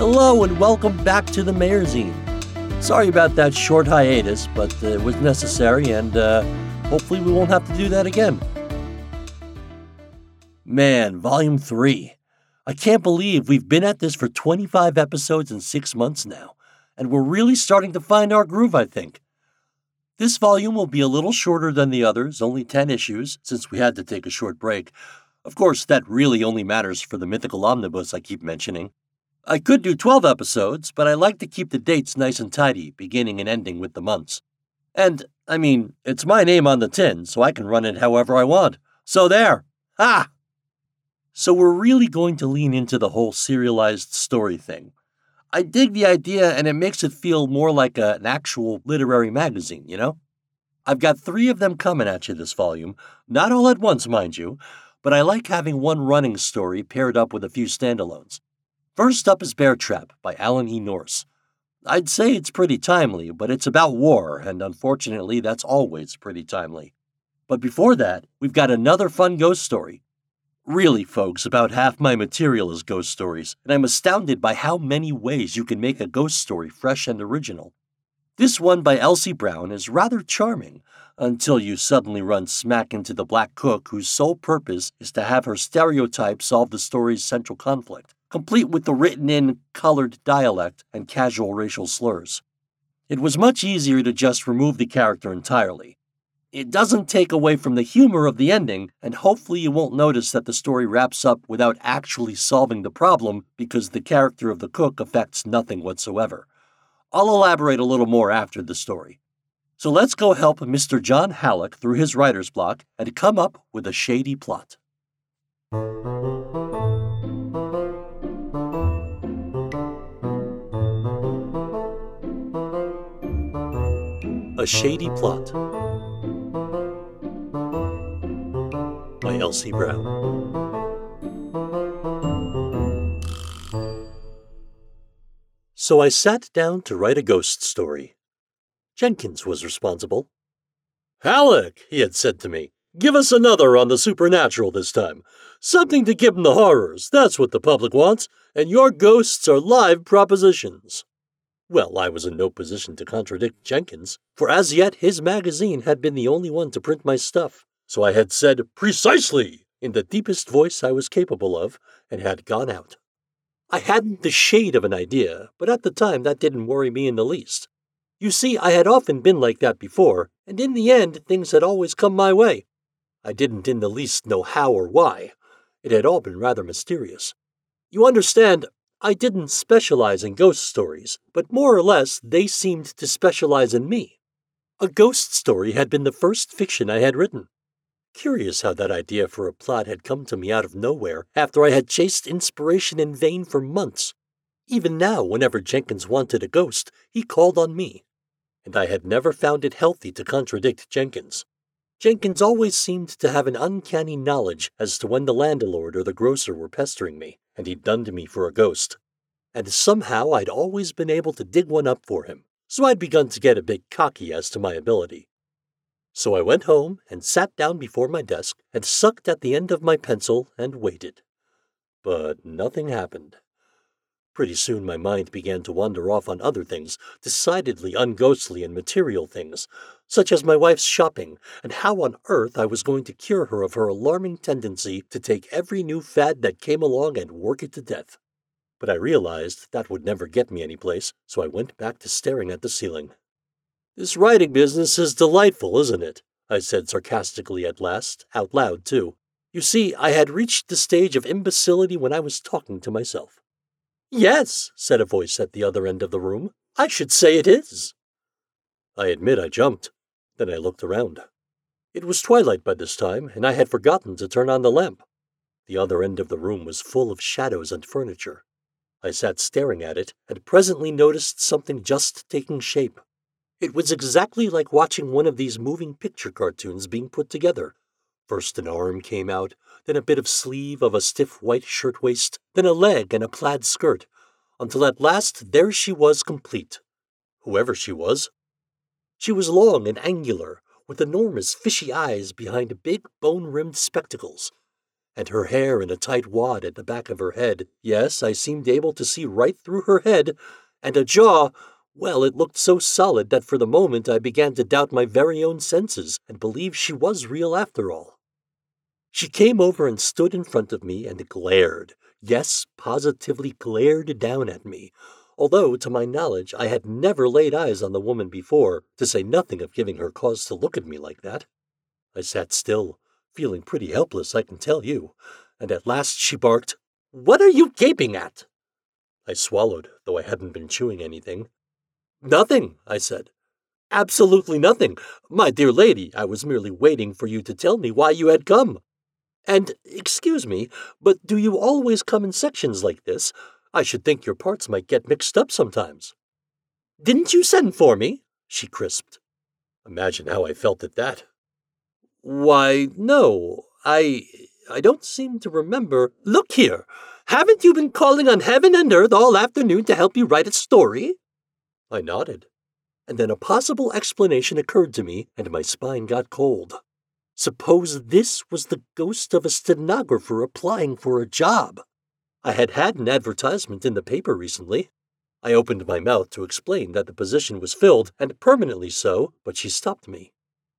Hello and welcome back to the Mayerzine. Sorry about that short hiatus, but uh, it was necessary and uh, hopefully we won't have to do that again. Man, Volume 3. I can't believe we've been at this for 25 episodes in six months now, and we're really starting to find our groove, I think. This volume will be a little shorter than the others, only 10 issues, since we had to take a short break. Of course, that really only matters for the mythical omnibus I keep mentioning. I could do 12 episodes, but I like to keep the dates nice and tidy, beginning and ending with the months. And, I mean, it's my name on the tin, so I can run it however I want. So there! Ha! So we're really going to lean into the whole serialized story thing. I dig the idea, and it makes it feel more like a, an actual literary magazine, you know? I've got three of them coming at you this volume, not all at once, mind you, but I like having one running story paired up with a few standalones. First up is Bear Trap by Alan E. Nourse. I'd say it's pretty timely, but it's about war, and unfortunately, that's always pretty timely. But before that, we've got another fun ghost story. Really, folks, about half my material is ghost stories, and I'm astounded by how many ways you can make a ghost story fresh and original. This one by Elsie Brown is rather charming, until you suddenly run smack into the black cook whose sole purpose is to have her stereotype solve the story's central conflict, complete with the written in, colored dialect and casual racial slurs. It was much easier to just remove the character entirely. It doesn't take away from the humor of the ending, and hopefully you won't notice that the story wraps up without actually solving the problem because the character of the cook affects nothing whatsoever. I'll elaborate a little more after the story. So let's go help Mr. John Halleck through his writer's block and come up with a shady plot. A Shady Plot by Elsie Brown. So I sat down to write a ghost story. Jenkins was responsible. Halleck, he had said to me, give us another on the supernatural this time. Something to give 'em the horrors, that's what the public wants, and your ghosts are live propositions. Well, I was in no position to contradict Jenkins, for as yet his magazine had been the only one to print my stuff. So I had said precisely in the deepest voice I was capable of, and had gone out. I hadn't the shade of an idea, but at the time that didn't worry me in the least. You see, I had often been like that before, and in the end, things had always come my way. I didn't in the least know how or why. It had all been rather mysterious. You understand, I didn't specialize in ghost stories, but more or less they seemed to specialize in me. A ghost story had been the first fiction I had written. Curious how that idea for a plot had come to me out of nowhere after I had chased inspiration in vain for months. Even now, whenever Jenkins wanted a ghost, he called on me and I had never found it healthy to contradict Jenkins. Jenkins always seemed to have an uncanny knowledge as to when the landlord or the grocer were pestering me, and he dunned me for a ghost. And somehow I'd always been able to dig one up for him, so I'd begun to get a bit cocky as to my ability. So I went home and sat down before my desk and sucked at the end of my pencil and waited. But nothing happened. Pretty soon my mind began to wander off on other things, decidedly unghostly and material things, such as my wife's shopping and how on earth I was going to cure her of her alarming tendency to take every new fad that came along and work it to death. But I realized that would never get me any place, so I went back to staring at the ceiling. This writing business is delightful, isn't it? I said sarcastically at last, out loud too. You see, I had reached the stage of imbecility when I was talking to myself. Yes, said a voice at the other end of the room. I should say it is. I admit I jumped. Then I looked around. It was twilight by this time, and I had forgotten to turn on the lamp. The other end of the room was full of shadows and furniture. I sat staring at it, and presently noticed something just taking shape. It was exactly like watching one of these moving picture cartoons being put together. First an arm came out, then a bit of sleeve of a stiff white shirtwaist, then a leg and a plaid skirt, until at last there she was complete. Whoever she was. She was long and angular, with enormous fishy eyes behind big bone rimmed spectacles, and her hair in a tight wad at the back of her head. Yes, I seemed able to see right through her head, and a jaw, well, it looked so solid that for the moment I began to doubt my very own senses and believe she was real after all. She came over and stood in front of me and glared, yes, positively glared down at me, although, to my knowledge, I had never laid eyes on the woman before, to say nothing of giving her cause to look at me like that. I sat still, feeling pretty helpless, I can tell you, and at last she barked, What are you gaping at? I swallowed, though I hadn't been chewing anything. Nothing, I said. Absolutely nothing. My dear lady, I was merely waiting for you to tell me why you had come. And, excuse me, but do you always come in sections like this? I should think your parts might get mixed up sometimes. Didn't you send for me? she crisped. Imagine how I felt at that. Why, no, I. I don't seem to remember. Look here, haven't you been calling on heaven and earth all afternoon to help you write a story? I nodded, and then a possible explanation occurred to me, and my spine got cold. Suppose this was the ghost of a stenographer applying for a job. I had had an advertisement in the paper recently. I opened my mouth to explain that the position was filled, and permanently so, but she stopped me.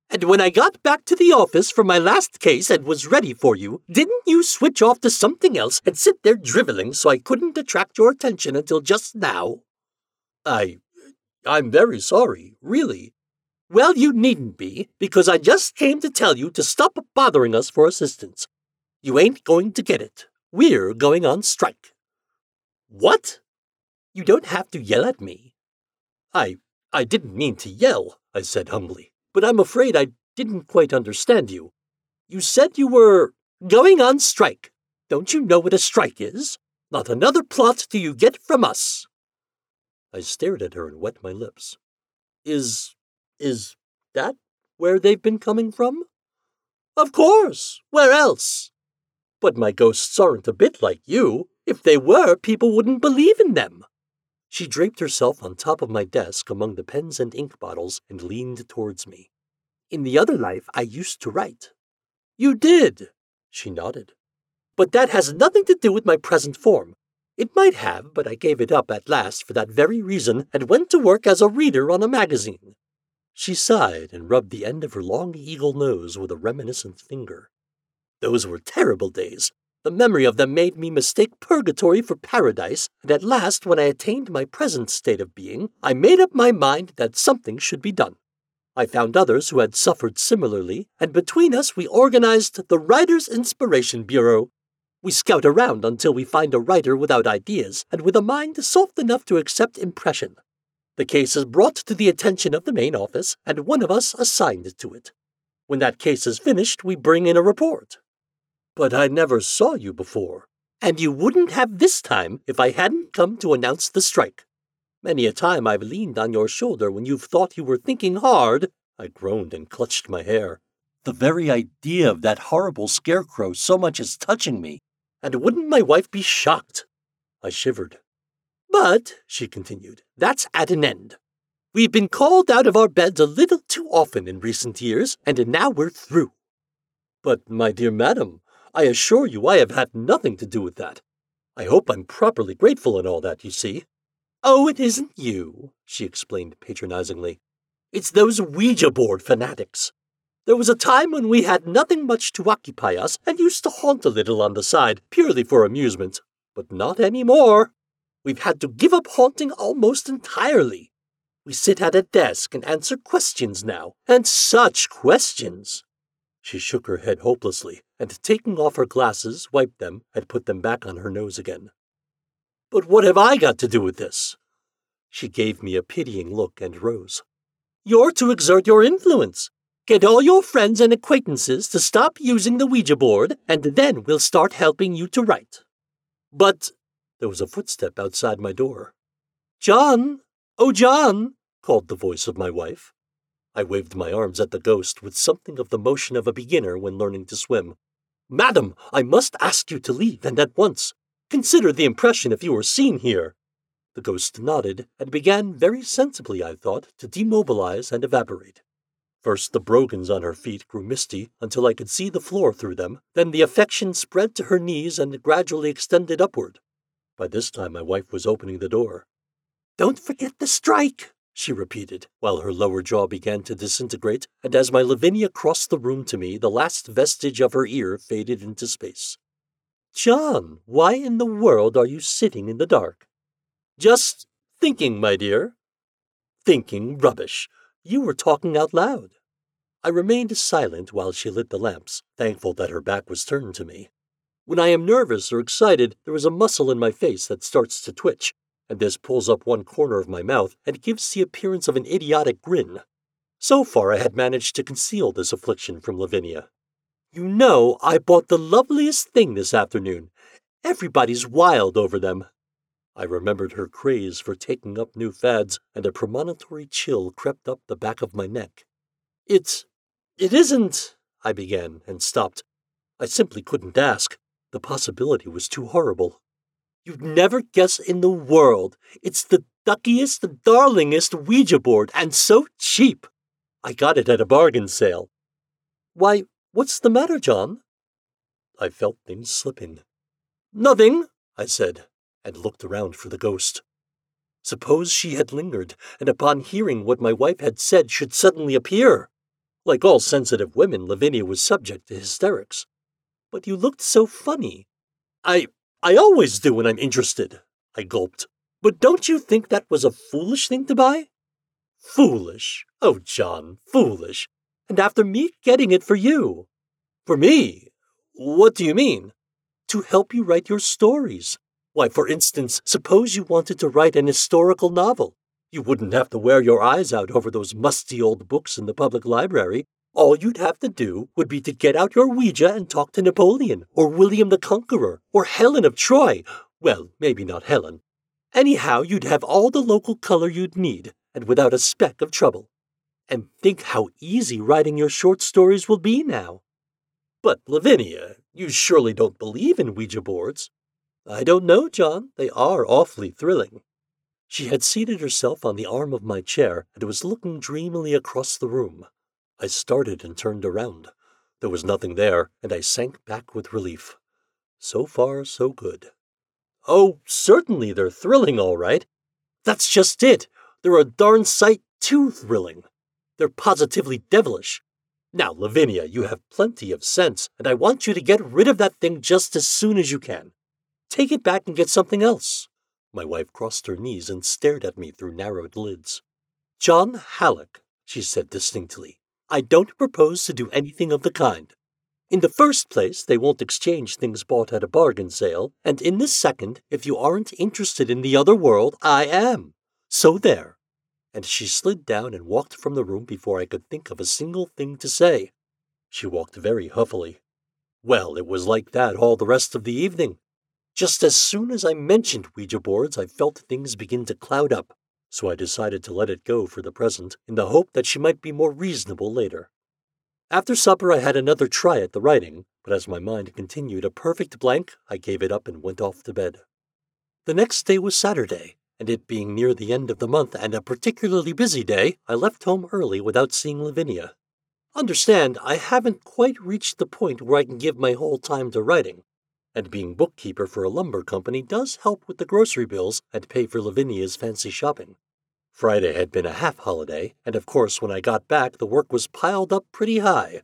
And when I got back to the office from my last case and was ready for you, didn't you switch off to something else and sit there driveling so I couldn't attract your attention until just now? I. I'm very sorry, really. Well, you needn't be, because I just came to tell you to stop bothering us for assistance. You ain't going to get it. We're going on strike. What? You don't have to yell at me. I I didn't mean to yell, I said humbly, but I'm afraid I didn't quite understand you. You said you were going on strike. Don't you know what a strike is? Not another plot do you get from us. I stared at her and wet my lips. Is is that where they've been coming from? Of course. Where else? But my ghosts aren't a bit like you. If they were, people wouldn't believe in them. She draped herself on top of my desk among the pens and ink bottles and leaned towards me. In the other life, I used to write. You did, she nodded. But that has nothing to do with my present form. It might have, but I gave it up at last for that very reason and went to work as a reader on a magazine. She sighed and rubbed the end of her long eagle nose with a reminiscent finger. Those were terrible days. The memory of them made me mistake purgatory for paradise, and at last, when I attained my present state of being, I made up my mind that something should be done. I found others who had suffered similarly, and between us we organized the Writers' Inspiration Bureau. We scout around until we find a writer without ideas and with a mind soft enough to accept impression. The case is brought to the attention of the main office, and one of us assigned to it. When that case is finished, we bring in a report. But I never saw you before, and you wouldn't have this time if I hadn't come to announce the strike. Many a time I've leaned on your shoulder when you've thought you were thinking hard. I groaned and clutched my hair. The very idea of that horrible scarecrow so much as touching me. And wouldn't my wife be shocked? I shivered. But, she continued, that's at an end. We've been called out of our beds a little too often in recent years, and now we're through. But, my dear madam, I assure you I have had nothing to do with that. I hope I'm properly grateful and all that, you see. Oh, it isn't you, she explained patronizingly. It's those Ouija board fanatics. There was a time when we had nothing much to occupy us and used to haunt a little on the side, purely for amusement. But not any more. We've had to give up haunting almost entirely. We sit at a desk and answer questions now, and such questions! She shook her head hopelessly, and taking off her glasses, wiped them and put them back on her nose again. But what have I got to do with this? She gave me a pitying look and rose. You're to exert your influence. Get all your friends and acquaintances to stop using the Ouija board, and then we'll start helping you to write. But there was a footstep outside my door. John! Oh, John! called the voice of my wife. I waved my arms at the ghost with something of the motion of a beginner when learning to swim. Madam, I must ask you to leave, and at once. Consider the impression if you were seen here. The ghost nodded and began very sensibly, I thought, to demobilize and evaporate. First, the brogans on her feet grew misty until I could see the floor through them. Then the affection spread to her knees and gradually extended upward. By this time, my wife was opening the door. Don't forget the strike, she repeated, while her lower jaw began to disintegrate, and as my Lavinia crossed the room to me, the last vestige of her ear faded into space. John, why in the world are you sitting in the dark? Just thinking, my dear. Thinking rubbish. You were talking out loud. I remained silent while she lit the lamps, thankful that her back was turned to me. When I am nervous or excited, there is a muscle in my face that starts to twitch, and this pulls up one corner of my mouth and gives the appearance of an idiotic grin. So far, I had managed to conceal this affliction from Lavinia. You know, I bought the loveliest thing this afternoon. Everybody's wild over them. I remembered her craze for taking up new fads, and a premonitory chill crept up the back of my neck. It's. it isn't. I began and stopped. I simply couldn't ask. The possibility was too horrible. You'd never guess in the world. It's the duckiest, darlingest Ouija board, and so cheap. I got it at a bargain sale. Why, what's the matter, John? I felt things slipping. Nothing, I said, and looked around for the ghost. Suppose she had lingered, and upon hearing what my wife had said should suddenly appear. Like all sensitive women, Lavinia was subject to hysterics. But you looked so funny. I I always do when I'm interested, I gulped. But don't you think that was a foolish thing to buy? Foolish? Oh, John, foolish. And after me getting it for you. For me? What do you mean? To help you write your stories. Why, for instance, suppose you wanted to write an historical novel. You wouldn't have to wear your eyes out over those musty old books in the public library. All you'd have to do would be to get out your Ouija and talk to Napoleon, or William the Conqueror, or Helen of Troy. Well, maybe not Helen. Anyhow, you'd have all the local color you'd need, and without a speck of trouble. And think how easy writing your short stories will be now. But, Lavinia, you surely don't believe in Ouija boards. I don't know, John. They are awfully thrilling. She had seated herself on the arm of my chair and was looking dreamily across the room. I started and turned around. There was nothing there, and I sank back with relief. So far, so good. Oh, certainly they're thrilling, all right. That's just it. They're a darn sight too thrilling. They're positively devilish. Now, Lavinia, you have plenty of sense, and I want you to get rid of that thing just as soon as you can. Take it back and get something else. My wife crossed her knees and stared at me through narrowed lids. John Halleck, she said distinctly, I don't propose to do anything of the kind. In the first place, they won't exchange things bought at a bargain sale, and in the second, if you aren't interested in the other world, I am. So there. And she slid down and walked from the room before I could think of a single thing to say. She walked very huffily. Well, it was like that all the rest of the evening. Just as soon as I mentioned Ouija boards, I felt things begin to cloud up so I decided to let it go for the present in the hope that she might be more reasonable later. After supper, I had another try at the writing, but as my mind continued a perfect blank, I gave it up and went off to bed. The next day was Saturday, and it being near the end of the month and a particularly busy day, I left home early without seeing Lavinia. Understand, I haven't quite reached the point where I can give my whole time to writing, and being bookkeeper for a lumber company does help with the grocery bills and pay for Lavinia's fancy shopping. Friday had been a half holiday, and of course, when I got back, the work was piled up pretty high.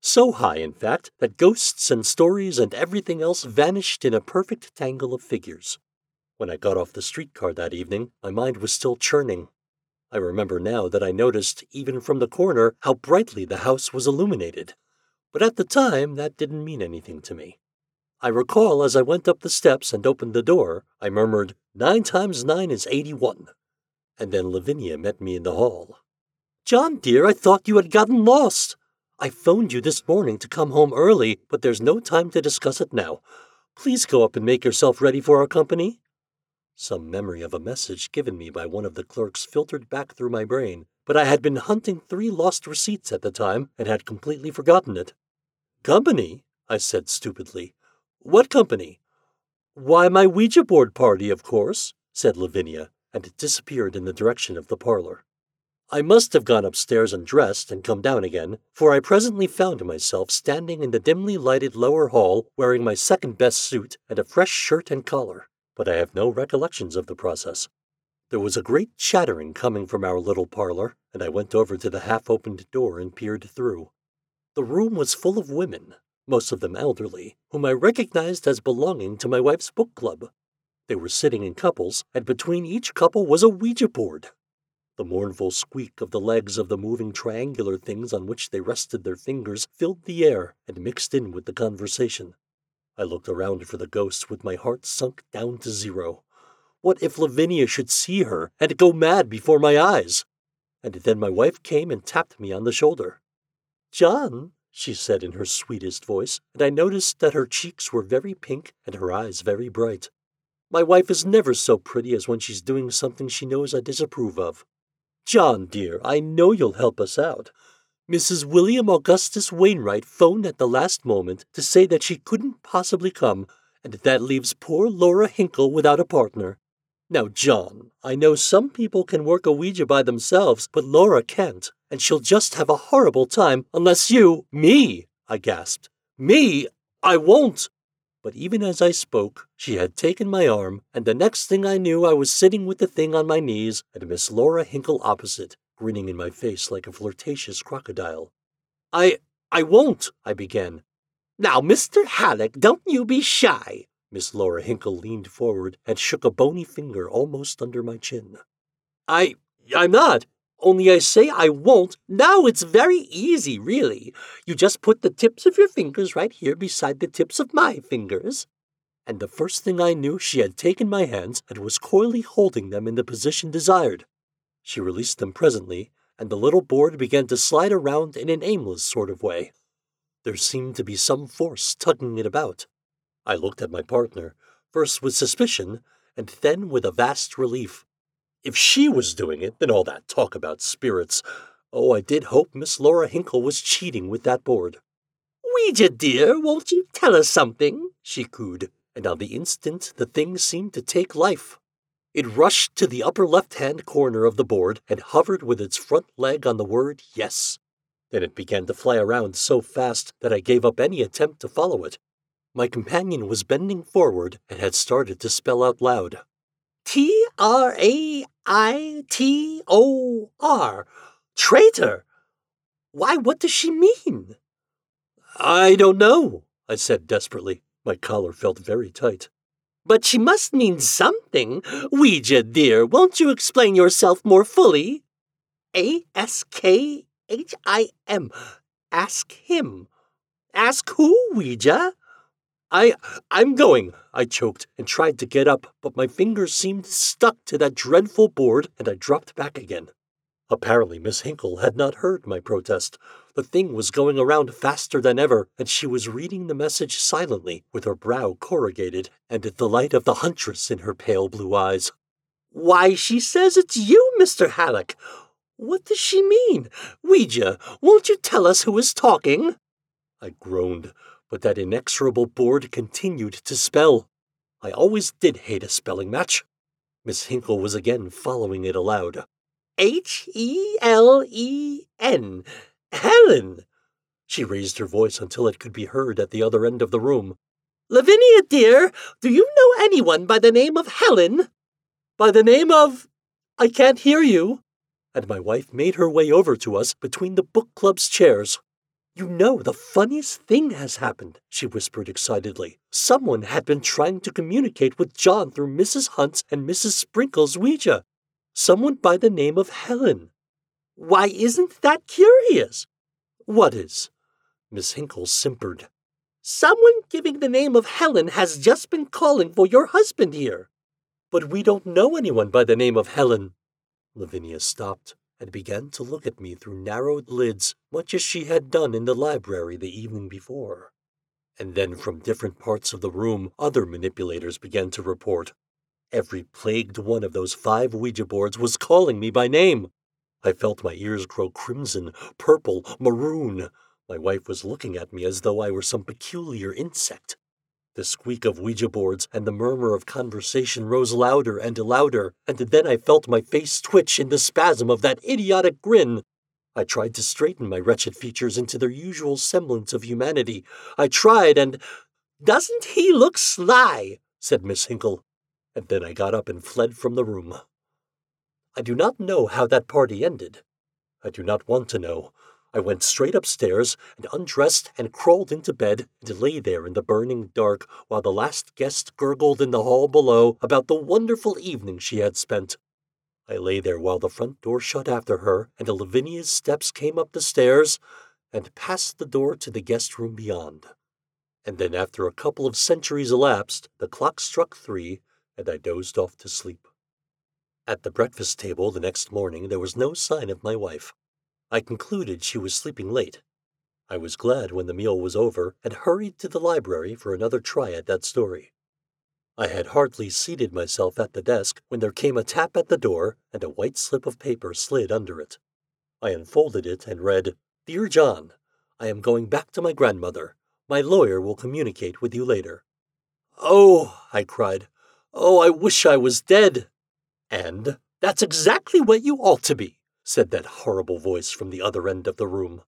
So high, in fact, that ghosts and stories and everything else vanished in a perfect tangle of figures. When I got off the streetcar that evening, my mind was still churning. I remember now that I noticed, even from the corner, how brightly the house was illuminated. But at the time, that didn't mean anything to me. I recall as I went up the steps and opened the door, I murmured, Nine times nine is eighty one. And then Lavinia met me in the hall. John, dear, I thought you had gotten lost. I phoned you this morning to come home early, but there's no time to discuss it now. Please go up and make yourself ready for our company. Some memory of a message given me by one of the clerks filtered back through my brain, but I had been hunting three lost receipts at the time and had completely forgotten it. Company? I said stupidly. What company? Why, my Ouija board party, of course, said Lavinia, and it disappeared in the direction of the parlor. I must have gone upstairs and dressed and come down again, for I presently found myself standing in the dimly lighted lower hall wearing my second best suit and a fresh shirt and collar, but I have no recollections of the process. There was a great chattering coming from our little parlor, and I went over to the half opened door and peered through. The room was full of women, most of them elderly, whom I recognized as belonging to my wife's book club. They were sitting in couples, and between each couple was a Ouija board. The mournful squeak of the legs of the moving triangular things on which they rested their fingers filled the air and mixed in with the conversation. I looked around for the ghost with my heart sunk down to zero. What if Lavinia should see her and go mad before my eyes? And then my wife came and tapped me on the shoulder. John, she said in her sweetest voice, and I noticed that her cheeks were very pink and her eyes very bright. My wife is never so pretty as when she's doing something she knows I disapprove of. John, dear, I know you'll help us out. Mrs. William Augustus Wainwright phoned at the last moment to say that she couldn't possibly come, and that leaves poor Laura Hinkle without a partner. Now, John, I know some people can work a Ouija by themselves, but Laura can't, and she'll just have a horrible time unless you. Me, I gasped. Me? I won't. But even as I spoke, she had taken my arm, and the next thing I knew, I was sitting with the thing on my knees and Miss Laura Hinkle opposite, grinning in my face like a flirtatious crocodile. I. I won't, I began. Now, Mr. Halleck, don't you be shy. Miss Laura Hinkle leaned forward and shook a bony finger almost under my chin. I. I'm not. Only I say I won't. Now it's very easy, really. You just put the tips of your fingers right here beside the tips of my fingers. And the first thing I knew, she had taken my hands and was coyly holding them in the position desired. She released them presently, and the little board began to slide around in an aimless sort of way. There seemed to be some force tugging it about. I looked at my partner, first with suspicion, and then with a vast relief. If she was doing it, then all that talk about spirits. Oh, I did hope Miss Laura Hinkle was cheating with that board. Ouija, dear, won't you tell us something? she cooed, and on the instant the thing seemed to take life. It rushed to the upper left hand corner of the board and hovered with its front leg on the word yes. Then it began to fly around so fast that I gave up any attempt to follow it. My companion was bending forward and had started to spell out loud. T R A I T O R. Traitor! Why, what does she mean? I don't know, I said desperately. My collar felt very tight. But she must mean something. Ouija, dear, won't you explain yourself more fully? A S K H I M. Ask him. Ask who, Ouija? I I'm going, I choked and tried to get up, but my fingers seemed stuck to that dreadful board and I dropped back again. Apparently, Miss Hinkle had not heard my protest. The thing was going around faster than ever, and she was reading the message silently, with her brow corrugated and the light of the huntress in her pale blue eyes. Why, she says it's you, Mr. Halleck. What does she mean? Ouija, won't you tell us who is talking? I groaned but that inexorable board continued to spell. I always did hate a spelling match. Miss Hinkle was again following it aloud. H E L E N. Helen. She raised her voice until it could be heard at the other end of the room. Lavinia, dear, do you know anyone by the name of Helen? By the name of. I can't hear you. And my wife made her way over to us between the book club's chairs. You know, the funniest thing has happened, she whispered excitedly. Someone had been trying to communicate with John through Mrs. Hunt's and Mrs. Sprinkle's Ouija. Someone by the name of Helen. Why, isn't that curious? What is? Miss Hinkle simpered. Someone giving the name of Helen has just been calling for your husband here. But we don't know anyone by the name of Helen. Lavinia stopped and began to look at me through narrowed lids, much as she had done in the library the evening before. And then from different parts of the room, other manipulators began to report. Every plagued one of those five Ouija boards was calling me by name. I felt my ears grow crimson, purple, maroon. My wife was looking at me as though I were some peculiar insect. The squeak of Ouija boards and the murmur of conversation rose louder and louder, and then I felt my face twitch in the spasm of that idiotic grin. I tried to straighten my wretched features into their usual semblance of humanity. I tried, and doesn't he look sly? said Miss Hinkle. And then I got up and fled from the room. I do not know how that party ended. I do not want to know. I went straight upstairs and undressed and crawled into bed and lay there in the burning dark while the last guest gurgled in the hall below about the wonderful evening she had spent. I lay there while the front door shut after her and Lavinia's steps came up the stairs and past the door to the guest room beyond. And then, after a couple of centuries elapsed, the clock struck three and I dozed off to sleep. At the breakfast table the next morning, there was no sign of my wife. I concluded she was sleeping late. I was glad when the meal was over and hurried to the library for another try at that story. I had hardly seated myself at the desk when there came a tap at the door and a white slip of paper slid under it. I unfolded it and read, Dear John, I am going back to my grandmother. My lawyer will communicate with you later. Oh, I cried. Oh, I wish I was dead. And that's exactly what you ought to be said that horrible voice from the other end of the room.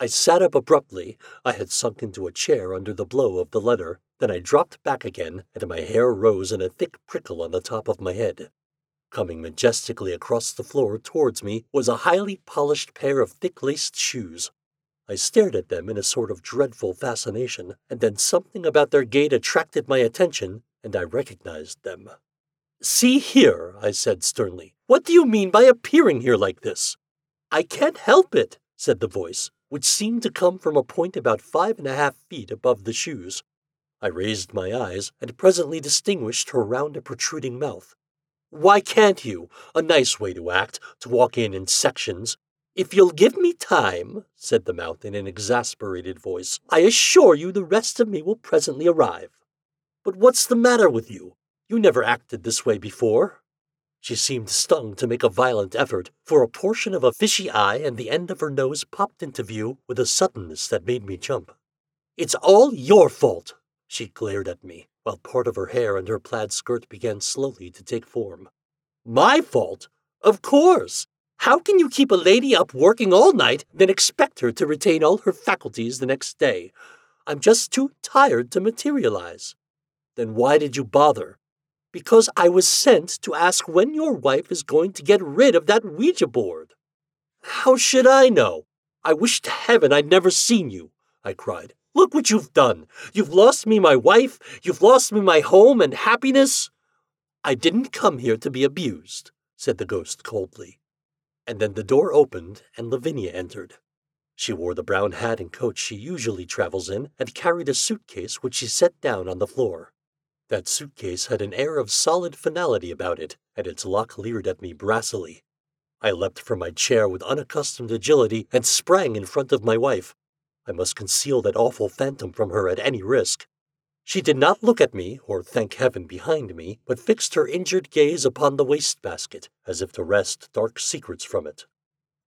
I sat up abruptly. I had sunk into a chair under the blow of the letter. Then I dropped back again, and my hair rose in a thick prickle on the top of my head. Coming majestically across the floor towards me was a highly polished pair of thick laced shoes. I stared at them in a sort of dreadful fascination, and then something about their gait attracted my attention, and I recognized them. See here, I said sternly. What do you mean by appearing here like this? I can't help it, said the voice, which seemed to come from a point about five and a half feet above the shoes. I raised my eyes and presently distinguished her round and protruding mouth. Why can't you? A nice way to act, to walk in in sections. If you'll give me time, said the mouth in an exasperated voice, I assure you the rest of me will presently arrive. But what's the matter with you? You never acted this way before. She seemed stung to make a violent effort, for a portion of a fishy eye and the end of her nose popped into view with a suddenness that made me jump. It's all your fault, she glared at me, while part of her hair and her plaid skirt began slowly to take form. My fault? Of course! How can you keep a lady up working all night, then expect her to retain all her faculties the next day? I'm just too tired to materialize. Then why did you bother? Because I was sent to ask when your wife is going to get rid of that Ouija board. How should I know? I wish to heaven I'd never seen you, I cried. Look what you've done. You've lost me my wife, you've lost me my home and happiness. I didn't come here to be abused, said the ghost coldly. And then the door opened and Lavinia entered. She wore the brown hat and coat she usually travels in and carried a suitcase which she set down on the floor. That suitcase had an air of solid finality about it, and its lock leered at me brassily. I leapt from my chair with unaccustomed agility and sprang in front of my wife. I must conceal that awful phantom from her at any risk. She did not look at me, or thank heaven behind me, but fixed her injured gaze upon the wastebasket, as if to wrest dark secrets from it.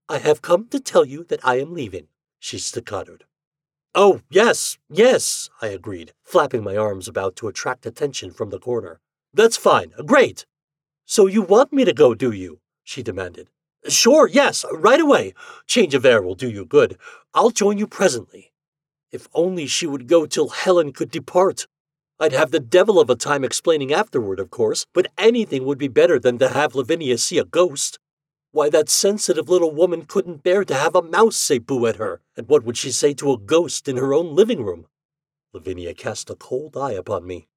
I have come to tell you that I am leaving, she staccatoed. Oh, yes, yes, I agreed, flapping my arms about to attract attention from the corner. That's fine, great. So you want me to go, do you? she demanded. Sure, yes, right away. Change of air will do you good. I'll join you presently. If only she would go till Helen could depart. I'd have the devil of a time explaining afterward, of course, but anything would be better than to have Lavinia see a ghost. Why, that sensitive little woman couldn't bear to have a mouse say boo at her, and what would she say to a ghost in her own living room? Lavinia cast a cold eye upon me.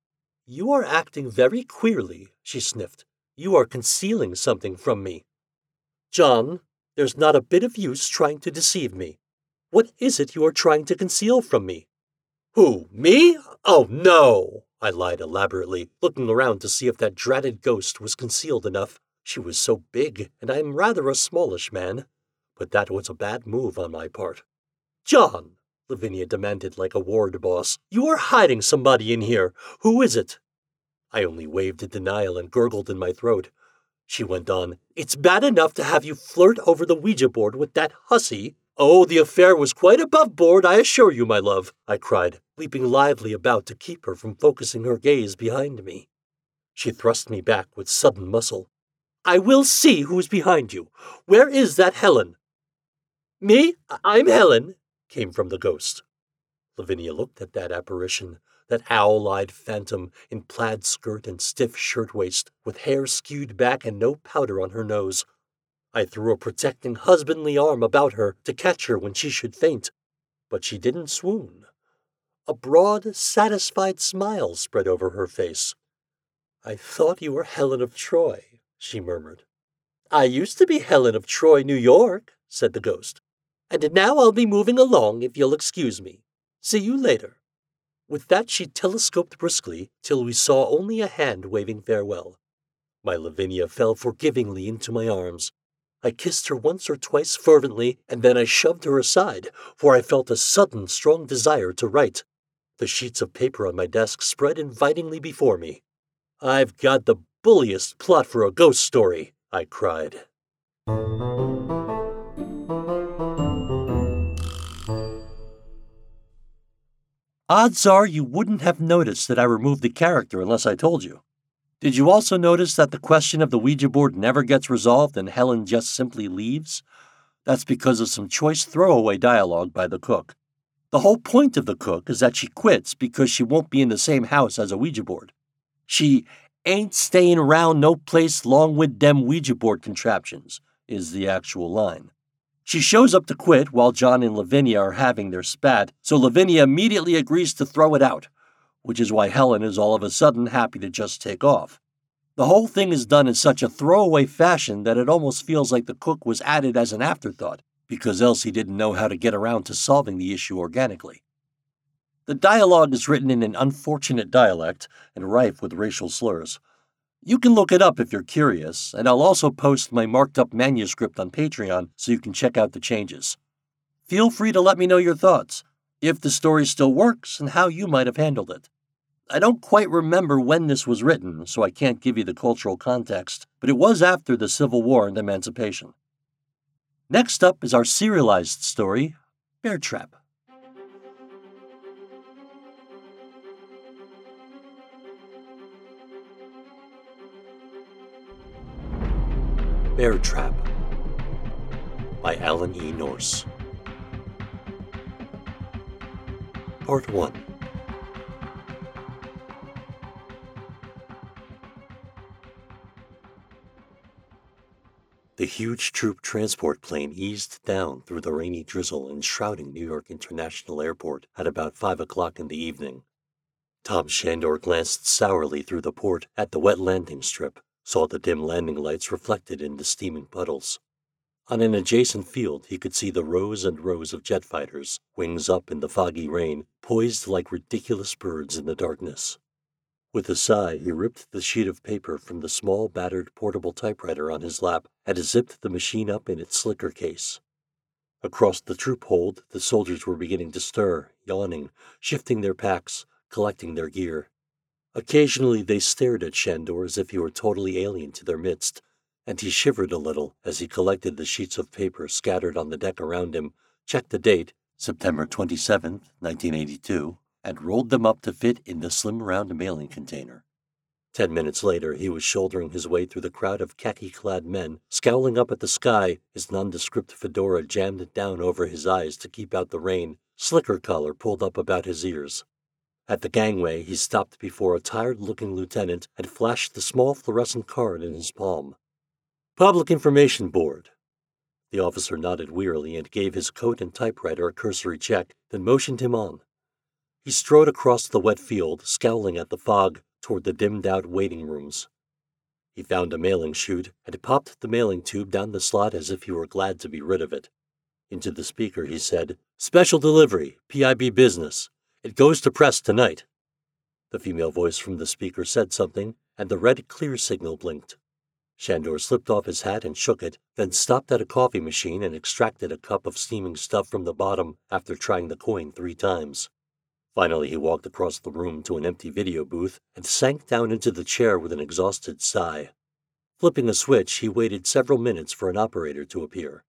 You are acting very queerly, she sniffed. You are concealing something from me. John, there's not a bit of use trying to deceive me. What is it you are trying to conceal from me? Who, me? Oh, no! I lied elaborately, looking around to see if that dratted ghost was concealed enough. She was so big, and I am rather a smallish man. But that was a bad move on my part. John, Lavinia demanded like a ward boss, you are hiding somebody in here. Who is it? I only waved in denial and gurgled in my throat. She went on, It's bad enough to have you flirt over the Ouija board with that hussy. Oh, the affair was quite above board, I assure you, my love, I cried. leaping lively about to keep her from focusing her gaze behind me. She thrust me back with sudden muscle. I will see who's behind you. Where is that Helen? Me? I'm Helen, came from the ghost. Lavinia looked at that apparition, that owl eyed phantom in plaid skirt and stiff shirtwaist, with hair skewed back and no powder on her nose. I threw a protecting husbandly arm about her to catch her when she should faint, but she didn't swoon. A broad, satisfied smile spread over her face. I thought you were Helen of Troy, she murmured. I used to be Helen of Troy, New York, said the ghost. And now I'll be moving along if you'll excuse me. See you later. With that, she telescoped briskly till we saw only a hand waving farewell. My Lavinia fell forgivingly into my arms. I kissed her once or twice fervently, and then I shoved her aside, for I felt a sudden, strong desire to write. The sheets of paper on my desk spread invitingly before me. I've got the bulliest plot for a ghost story, I cried. Odds are you wouldn't have noticed that I removed the character unless I told you. Did you also notice that the question of the Ouija board never gets resolved and Helen just simply leaves? That's because of some choice throwaway dialogue by the cook. The whole point of the cook is that she quits because she won't be in the same house as a Ouija board. She ain't staying around no place long with dem Ouija board contraptions, is the actual line. She shows up to quit while John and Lavinia are having their spat, so Lavinia immediately agrees to throw it out, which is why Helen is all of a sudden happy to just take off. The whole thing is done in such a throwaway fashion that it almost feels like the cook was added as an afterthought, because Elsie didn't know how to get around to solving the issue organically. The dialogue is written in an unfortunate dialect and rife with racial slurs. You can look it up if you're curious, and I'll also post my marked up manuscript on Patreon so you can check out the changes. Feel free to let me know your thoughts, if the story still works, and how you might have handled it. I don't quite remember when this was written, so I can't give you the cultural context, but it was after the Civil War and Emancipation. Next up is our serialized story, Bear Trap. Bear Trap by Alan E. Nourse. Part 1 The huge troop transport plane eased down through the rainy drizzle enshrouding New York International Airport at about five o'clock in the evening. Tom Shandor glanced sourly through the port at the wet landing strip saw the dim landing lights reflected in the steaming puddles. On an adjacent field, he could see the rows and rows of jet fighters, wings up in the foggy rain, poised like ridiculous birds in the darkness. With a sigh, he ripped the sheet of paper from the small, battered portable typewriter on his lap and zipped the machine up in its slicker case. Across the troop hold, the soldiers were beginning to stir, yawning, shifting their packs, collecting their gear. Occasionally they stared at Shandor as if he were totally alien to their midst, and he shivered a little as he collected the sheets of paper scattered on the deck around him, checked the date, September 27, 1982, and rolled them up to fit in the slim round mailing container. Ten minutes later, he was shouldering his way through the crowd of khaki clad men, scowling up at the sky, his nondescript fedora jammed down over his eyes to keep out the rain, slicker collar pulled up about his ears. At the gangway, he stopped before a tired looking lieutenant and flashed the small fluorescent card in his palm. Public Information Board. The officer nodded wearily and gave his coat and typewriter a cursory check, then motioned him on. He strode across the wet field, scowling at the fog, toward the dimmed out waiting rooms. He found a mailing chute and popped the mailing tube down the slot as if he were glad to be rid of it. Into the speaker, he said, Special delivery, PIB business. It goes to press tonight. The female voice from the speaker said something, and the red clear signal blinked. Shandor slipped off his hat and shook it, then stopped at a coffee machine and extracted a cup of steaming stuff from the bottom after trying the coin three times. Finally, he walked across the room to an empty video booth and sank down into the chair with an exhausted sigh. Flipping a switch, he waited several minutes for an operator to appear.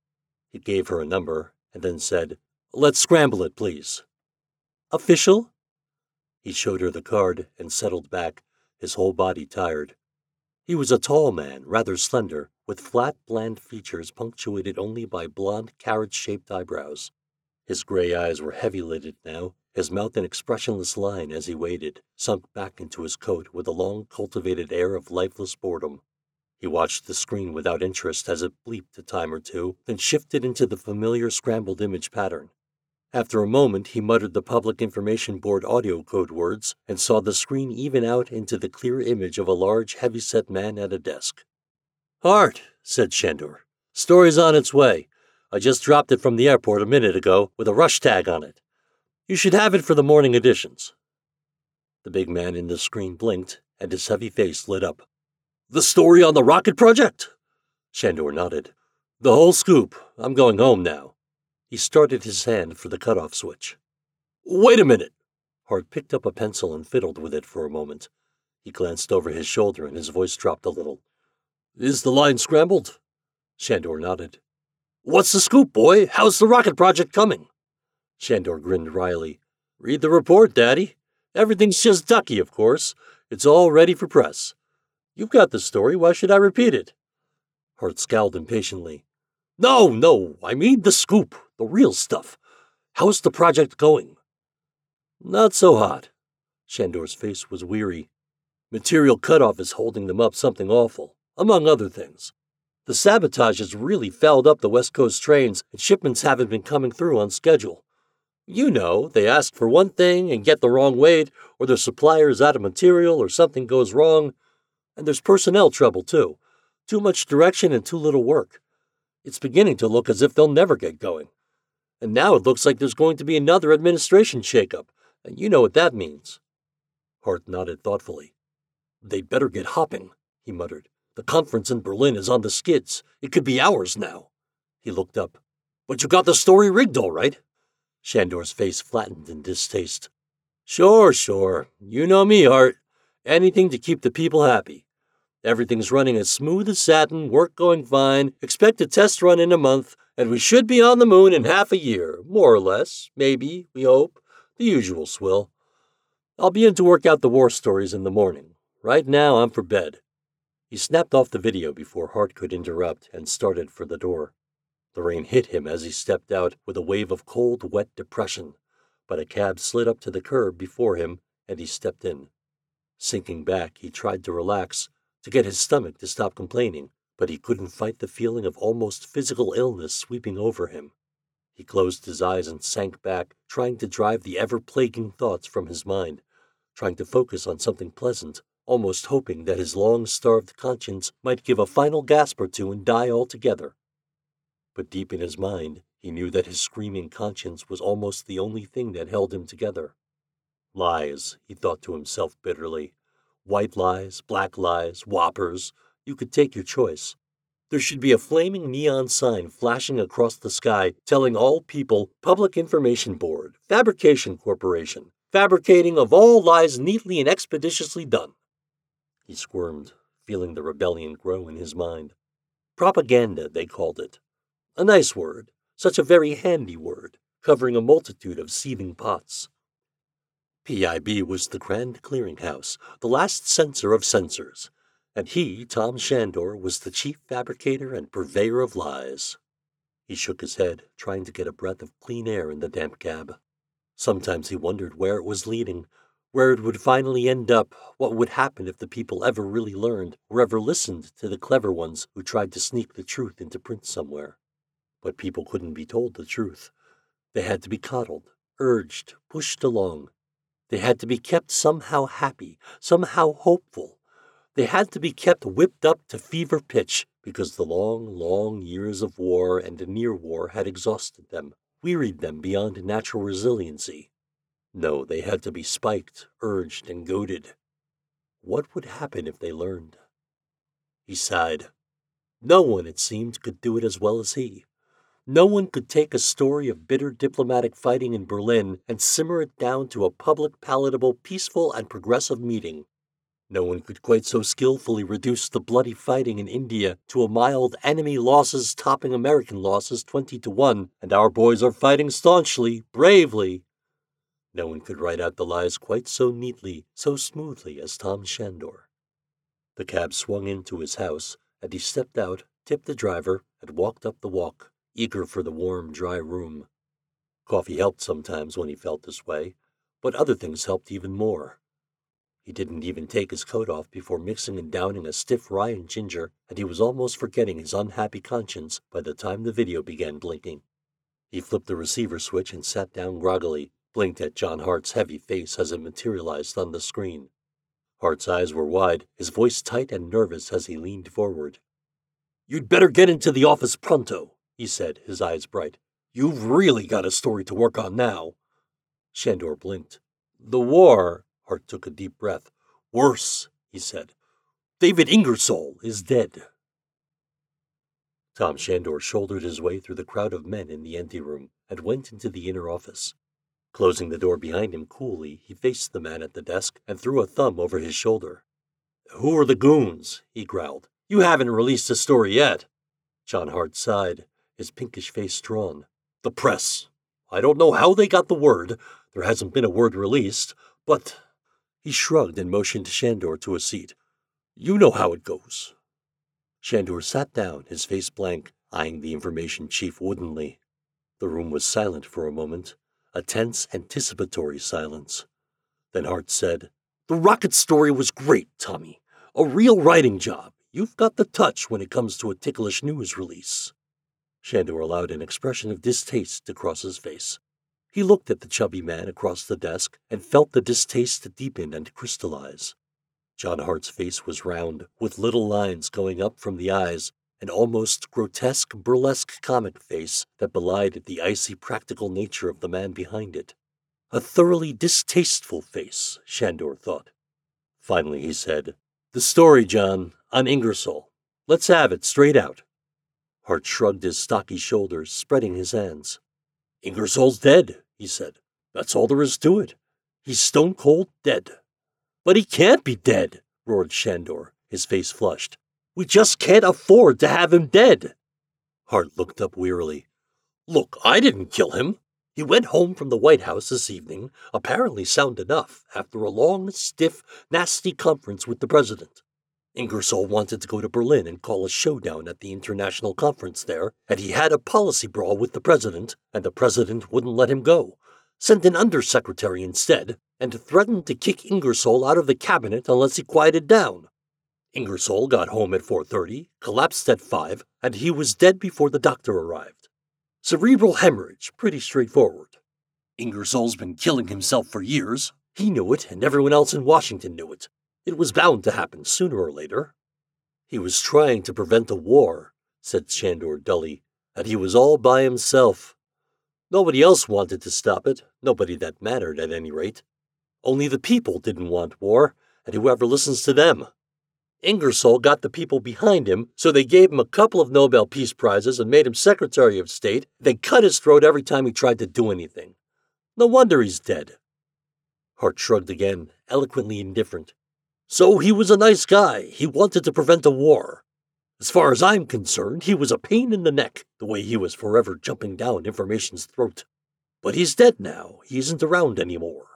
He gave her a number and then said, Let's scramble it, please. Official? He showed her the card and settled back, his whole body tired. He was a tall man, rather slender, with flat, bland features punctuated only by blond, carrot shaped eyebrows. His gray eyes were heavy lidded now, his mouth an expressionless line as he waited, sunk back into his coat with a long cultivated air of lifeless boredom. He watched the screen without interest as it bleeped a time or two, then shifted into the familiar scrambled image pattern. After a moment, he muttered the Public Information Board audio code words and saw the screen even out into the clear image of a large, heavy-set man at a desk. Hart, said Shandor. Story's on its way. I just dropped it from the airport a minute ago with a rush tag on it. You should have it for the morning editions. The big man in the screen blinked, and his heavy face lit up. The story on the rocket project? Shandor nodded. The whole scoop. I'm going home now. He started his hand for the cutoff switch. Wait a minute! Hart picked up a pencil and fiddled with it for a moment. He glanced over his shoulder and his voice dropped a little. Is the line scrambled? Shandor nodded. What's the scoop, boy? How's the rocket project coming? Shandor grinned wryly. Read the report, Daddy. Everything's just ducky, of course. It's all ready for press. You've got the story. Why should I repeat it? Hart scowled impatiently. No, no, I mean the scoop the real stuff. How's the project going? Not so hot. Shandor's face was weary. Material cutoff is holding them up something awful, among other things. The sabotage has really fouled up the West Coast trains, and shipments haven't been coming through on schedule. You know, they ask for one thing and get the wrong weight, or their supplier's out of material, or something goes wrong. And there's personnel trouble, too. Too much direction and too little work. It's beginning to look as if they'll never get going. And now it looks like there's going to be another administration shakeup, and you know what that means. Hart nodded thoughtfully. They'd better get hopping, he muttered. The conference in Berlin is on the skids. It could be hours now. He looked up. But you got the story rigged all right. Shandor's face flattened in distaste. Sure, sure. You know me, Hart. Anything to keep the people happy. Everything's running as smooth as satin, work going fine, expect a test run in a month, and we should be on the moon in half a year, more or less, maybe, we hope, the usual swill. I'll be in to work out the war stories in the morning. Right now, I'm for bed. He snapped off the video before Hart could interrupt and started for the door. The rain hit him as he stepped out with a wave of cold, wet depression, but a cab slid up to the curb before him and he stepped in. Sinking back, he tried to relax, to get his stomach to stop complaining, but he couldn't fight the feeling of almost physical illness sweeping over him. He closed his eyes and sank back, trying to drive the ever plaguing thoughts from his mind, trying to focus on something pleasant, almost hoping that his long starved conscience might give a final gasp or two and die altogether. But deep in his mind, he knew that his screaming conscience was almost the only thing that held him together. Lies, he thought to himself bitterly. White lies, black lies, whoppers, you could take your choice. There should be a flaming neon sign flashing across the sky telling all people Public Information Board, Fabrication Corporation, fabricating of all lies neatly and expeditiously done. He squirmed, feeling the rebellion grow in his mind. Propaganda, they called it. A nice word, such a very handy word, covering a multitude of seething pots. PIB was the Grand Clearinghouse, the last censor of censors, and he, Tom Shandor, was the chief fabricator and purveyor of lies. He shook his head, trying to get a breath of clean air in the damp cab. Sometimes he wondered where it was leading, where it would finally end up, what would happen if the people ever really learned or ever listened to the clever ones who tried to sneak the truth into print somewhere. But people couldn't be told the truth. They had to be coddled, urged, pushed along. They had to be kept somehow happy, somehow hopeful, they had to be kept whipped up to fever pitch because the long, long years of war and near war had exhausted them, wearied them beyond natural resiliency. No, they had to be spiked, urged, and goaded. What would happen if they learned? He sighed. No one, it seemed, could do it as well as he. No one could take a story of bitter diplomatic fighting in Berlin and simmer it down to a public, palatable, peaceful, and progressive meeting. No one could quite so skillfully reduce the bloody fighting in India to a mild enemy losses topping American losses 20 to 1, and our boys are fighting staunchly, bravely. No one could write out the lies quite so neatly, so smoothly as Tom Shandor. The cab swung into his house, and he stepped out, tipped the driver, and walked up the walk, eager for the warm, dry room. Coffee helped sometimes when he felt this way, but other things helped even more. He didn't even take his coat off before mixing and downing a stiff rye and ginger, and he was almost forgetting his unhappy conscience by the time the video began blinking. He flipped the receiver switch and sat down groggily, blinked at John Hart's heavy face as it materialized on the screen. Hart's eyes were wide, his voice tight and nervous as he leaned forward. You'd better get into the office pronto, he said, his eyes bright. You've really got a story to work on now. Shandor blinked. The war, Hart took a deep breath. Worse, he said. David Ingersoll is dead. Tom Shandor shouldered his way through the crowd of men in the anteroom and went into the inner office. Closing the door behind him coolly, he faced the man at the desk and threw a thumb over his shoulder. Who are the goons? he growled. You haven't released the story yet. John Hart sighed, his pinkish face drawn. The press. I don't know how they got the word. There hasn't been a word released, but. He shrugged and motioned Shandor to a seat. You know how it goes. Shandor sat down, his face blank, eyeing the information chief woodenly. The room was silent for a moment, a tense, anticipatory silence. Then Hart said, The rocket story was great, Tommy. A real writing job. You've got the touch when it comes to a ticklish news release. Shandor allowed an expression of distaste to cross his face. He looked at the chubby man across the desk and felt the distaste deepen and crystallize. John Hart's face was round, with little lines going up from the eyes an almost grotesque, burlesque comic face that belied the icy practical nature of the man behind it. A thoroughly distasteful face, Shandor thought. Finally, he said, The story, John, on Ingersoll. Let's have it straight out. Hart shrugged his stocky shoulders, spreading his hands. Ingersoll's dead, he said. That's all there is to it. He's stone cold dead. But he can't be dead, roared Shandor, his face flushed. We just can't afford to have him dead. Hart looked up wearily. Look, I didn't kill him. He went home from the White House this evening, apparently sound enough, after a long, stiff, nasty conference with the president. Ingersoll wanted to go to Berlin and call a showdown at the international conference there, and he had a policy brawl with the president, and the president wouldn't let him go. Sent an undersecretary instead, and threatened to kick Ingersoll out of the cabinet unless he quieted down. Ingersoll got home at 4:30, collapsed at 5, and he was dead before the doctor arrived. Cerebral hemorrhage, pretty straightforward. Ingersoll's been killing himself for years. He knew it, and everyone else in Washington knew it. It was bound to happen sooner or later. He was trying to prevent a war, said Shandor dully, and he was all by himself. Nobody else wanted to stop it, nobody that mattered at any rate. Only the people didn't want war, and whoever listens to them. Ingersoll got the people behind him, so they gave him a couple of Nobel Peace Prizes and made him Secretary of State. They cut his throat every time he tried to do anything. No wonder he's dead. Hart shrugged again, eloquently indifferent. So he was a nice guy. He wanted to prevent a war. As far as I'm concerned, he was a pain in the neck, the way he was forever jumping down information's throat. But he's dead now. He isn't around anymore.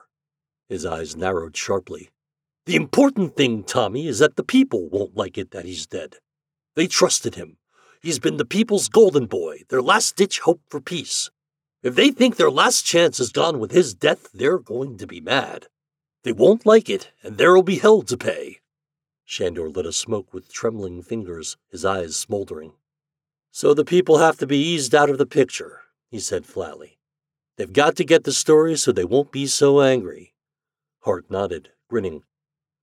His eyes narrowed sharply. The important thing, Tommy, is that the people won't like it that he's dead. They trusted him. He's been the people's golden boy, their last ditch hope for peace. If they think their last chance is gone with his death, they're going to be mad. They won't like it, and there'll be hell to pay. Shandor lit a smoke with trembling fingers, his eyes smoldering. So the people have to be eased out of the picture, he said flatly. They've got to get the story so they won't be so angry. Hart nodded, grinning.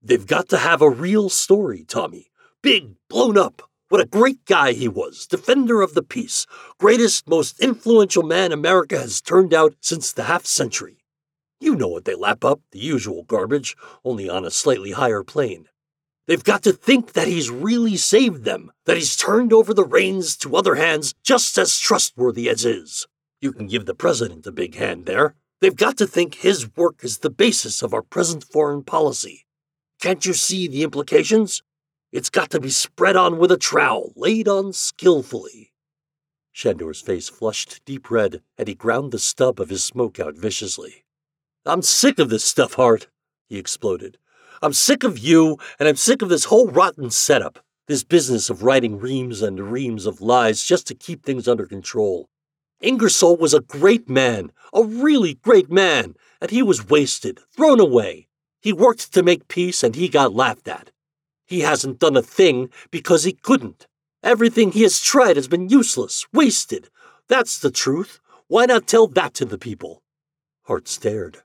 They've got to have a real story, Tommy. Big, blown up. What a great guy he was, defender of the peace, greatest, most influential man America has turned out since the half century. You know what they lap up, the usual garbage, only on a slightly higher plane. They've got to think that he's really saved them, that he's turned over the reins to other hands just as trustworthy as his. You can give the president a big hand there. They've got to think his work is the basis of our present foreign policy. Can't you see the implications? It's got to be spread on with a trowel, laid on skillfully. Shandor's face flushed deep red, and he ground the stub of his smoke out viciously. I'm sick of this stuff, Hart, he exploded. I'm sick of you, and I'm sick of this whole rotten setup. This business of writing reams and reams of lies just to keep things under control. Ingersoll was a great man, a really great man, and he was wasted, thrown away. He worked to make peace and he got laughed at. He hasn't done a thing because he couldn't. Everything he has tried has been useless, wasted. That's the truth. Why not tell that to the people? Hart stared.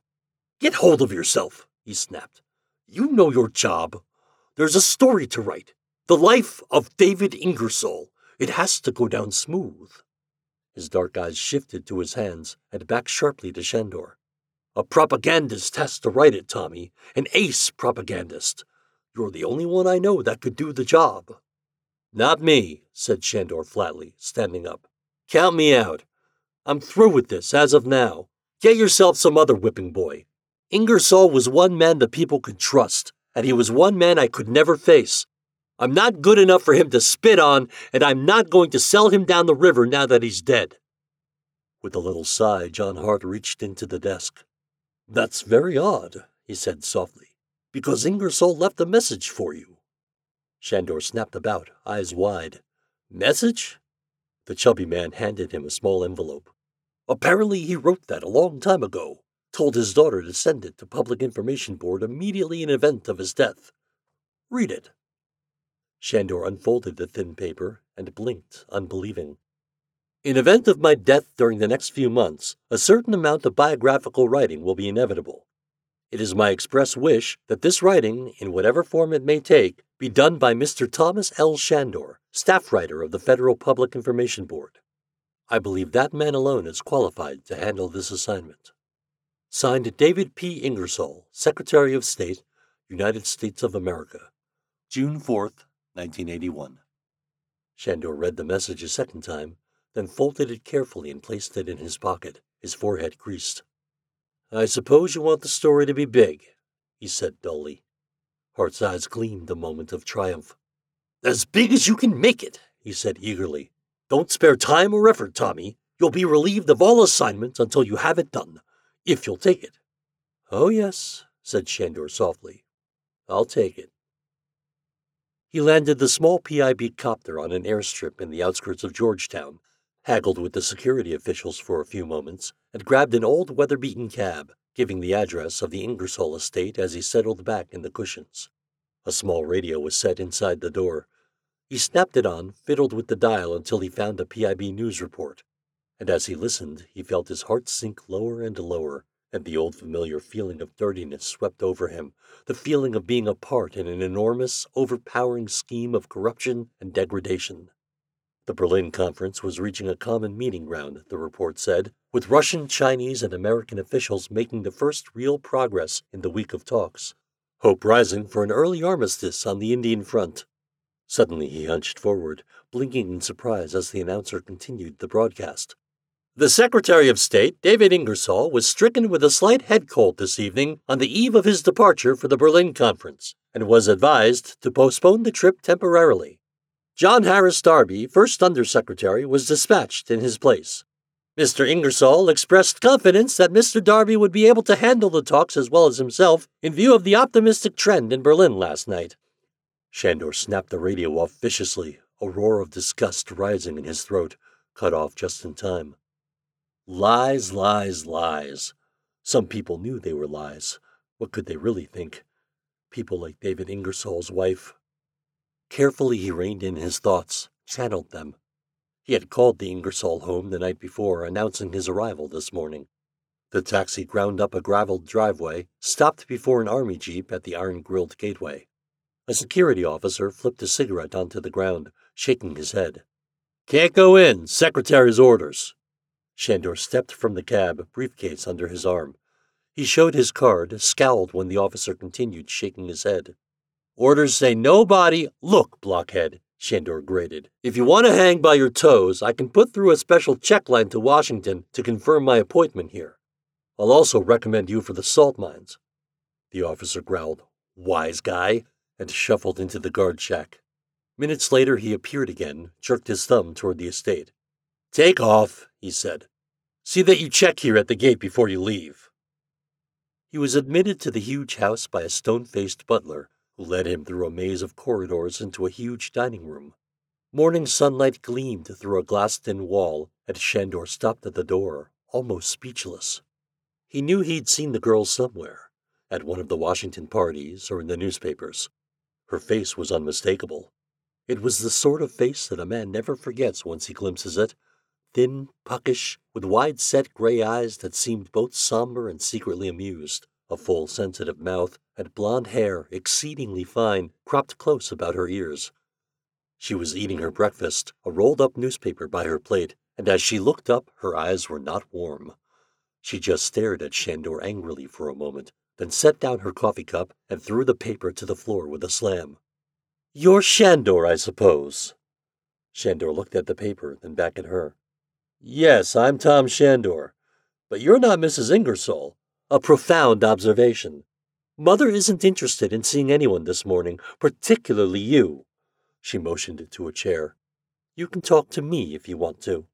Get hold of yourself, he snapped. You know your job. There's a story to write. The life of David Ingersoll. It has to go down smooth. His dark eyes shifted to his hands and back sharply to Shandor. A propagandist has to write it, Tommy. An ace propagandist. You're the only one I know that could do the job. Not me, said Shandor flatly, standing up. Count me out. I'm through with this as of now. Get yourself some other whipping boy. Ingersoll was one man the people could trust, and he was one man I could never face. I'm not good enough for him to spit on, and I'm not going to sell him down the river now that he's dead. With a little sigh, John Hart reached into the desk. That's very odd, he said softly, because Ingersoll left a message for you. Shandor snapped about, eyes wide. Message? The chubby man handed him a small envelope. Apparently, he wrote that a long time ago. Told his daughter to send it to Public Information Board immediately in event of his death. Read it. Shandor unfolded the thin paper and blinked, unbelieving. In event of my death during the next few months, a certain amount of biographical writing will be inevitable. It is my express wish that this writing, in whatever form it may take, be done by Mr. Thomas L. Shandor, staff writer of the Federal Public Information Board. I believe that man alone is qualified to handle this assignment. Signed David P. Ingersoll, Secretary of State, United States of America, June 4th, 1981. Shandor read the message a second time, then folded it carefully and placed it in his pocket, his forehead creased. I suppose you want the story to be big, he said dully. Hart's eyes gleamed a moment of triumph. As big as you can make it, he said eagerly. Don't spare time or effort, Tommy. You'll be relieved of all assignments until you have it done, if you'll take it. Oh, yes, said Shandor softly. I'll take it. He landed the small PIB copter on an airstrip in the outskirts of Georgetown haggled with the security officials for a few moments, and grabbed an old weather beaten cab, giving the address of the Ingersoll estate as he settled back in the cushions. A small radio was set inside the door. He snapped it on, fiddled with the dial until he found a PIB news report. And as he listened, he felt his heart sink lower and lower, and the old familiar feeling of dirtiness swept over him, the feeling of being a part in an enormous, overpowering scheme of corruption and degradation. The Berlin conference was reaching a common meeting ground, the report said, with Russian, Chinese, and American officials making the first real progress in the week of talks, hope rising for an early armistice on the Indian front. Suddenly he hunched forward, blinking in surprise as the announcer continued the broadcast. The Secretary of State, David Ingersoll, was stricken with a slight head cold this evening on the eve of his departure for the Berlin conference, and was advised to postpone the trip temporarily. John Harris Darby, first Undersecretary, was dispatched in his place. Mr. Ingersoll expressed confidence that Mr. Darby would be able to handle the talks as well as himself in view of the optimistic trend in Berlin last night. Shandor snapped the radio off viciously, a roar of disgust rising in his throat, cut off just in time. Lies, lies, lies. Some people knew they were lies. What could they really think? People like David Ingersoll's wife, Carefully he reined in his thoughts, channeled them. He had called the Ingersoll home the night before, announcing his arrival this morning. The taxi ground up a graveled driveway, stopped before an army jeep at the iron grilled gateway. A security officer flipped a cigarette onto the ground, shaking his head. Can't go in, secretary's orders. Shandor stepped from the cab, briefcase under his arm. He showed his card, scowled when the officer continued, shaking his head. Orders say nobody. Look, blockhead, Shandor grated. If you want to hang by your toes, I can put through a special check line to Washington to confirm my appointment here. I'll also recommend you for the salt mines. The officer growled, Wise guy, and shuffled into the guard shack. Minutes later, he appeared again, jerked his thumb toward the estate. Take off, he said. See that you check here at the gate before you leave. He was admitted to the huge house by a stone faced butler who led him through a maze of corridors into a huge dining room. Morning sunlight gleamed through a glass thin wall and Shandor stopped at the door, almost speechless. He knew he'd seen the girl somewhere, at one of the Washington parties or in the newspapers. Her face was unmistakable. It was the sort of face that a man never forgets once he glimpses it thin, puckish, with wide set gray eyes that seemed both somber and secretly amused, a full, sensitive mouth, and blonde hair, exceedingly fine, cropped close about her ears. She was eating her breakfast, a rolled up newspaper by her plate, and as she looked up, her eyes were not warm. She just stared at Shandor angrily for a moment, then set down her coffee cup and threw the paper to the floor with a slam. You're Shandor, I suppose. Shandor looked at the paper, then back at her. Yes, I'm Tom Shandor. But you're not Mrs. Ingersoll. A profound observation. Mother isn't interested in seeing anyone this morning, particularly you. She motioned to a chair. You can talk to me if you want to.